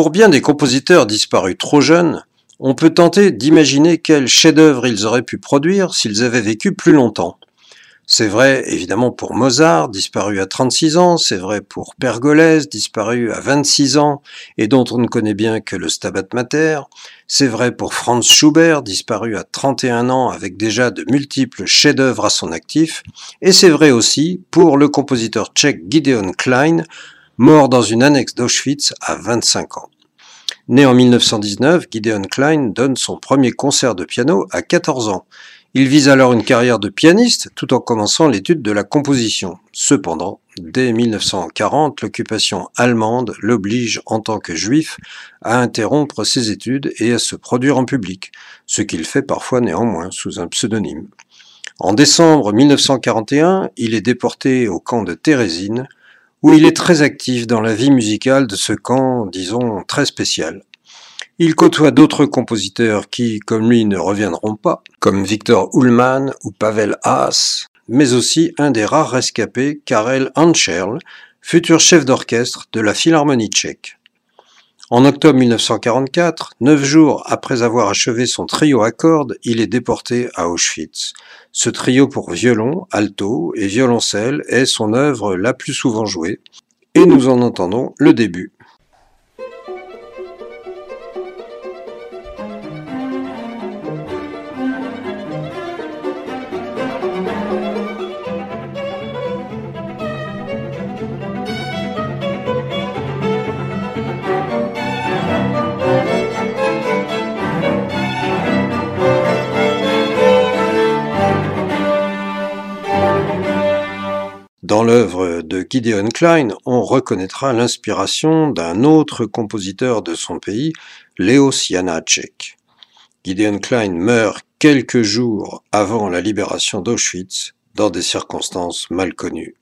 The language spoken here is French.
Pour bien des compositeurs disparus trop jeunes, on peut tenter d'imaginer quels chefs-d'œuvre ils auraient pu produire s'ils avaient vécu plus longtemps. C'est vrai évidemment pour Mozart, disparu à 36 ans, c'est vrai pour Pergolèse, disparu à 26 ans et dont on ne connaît bien que le Stabat Mater, c'est vrai pour Franz Schubert, disparu à 31 ans avec déjà de multiples chefs-d'œuvre à son actif, et c'est vrai aussi pour le compositeur tchèque Gideon Klein, mort dans une annexe d'Auschwitz à 25 ans. Né en 1919, Gideon Klein donne son premier concert de piano à 14 ans. Il vise alors une carrière de pianiste tout en commençant l'étude de la composition. Cependant, dès 1940, l'occupation allemande l'oblige en tant que juif à interrompre ses études et à se produire en public, ce qu'il fait parfois néanmoins sous un pseudonyme. En décembre 1941, il est déporté au camp de Térésine, où il est très actif dans la vie musicale de ce camp, disons, très spécial. Il côtoie d'autres compositeurs qui, comme lui, ne reviendront pas, comme Victor Ullmann ou Pavel Haas, mais aussi un des rares rescapés, Karel Anscherl, futur chef d'orchestre de la Philharmonie tchèque. En octobre 1944, neuf jours après avoir achevé son trio à cordes, il est déporté à Auschwitz. Ce trio pour violon, alto et violoncelle est son œuvre la plus souvent jouée, et nous en entendons le début. Dans l'œuvre de Gideon Klein, on reconnaîtra l'inspiration d'un autre compositeur de son pays, Leos Janáček. Gideon Klein meurt quelques jours avant la libération d'Auschwitz dans des circonstances mal connues.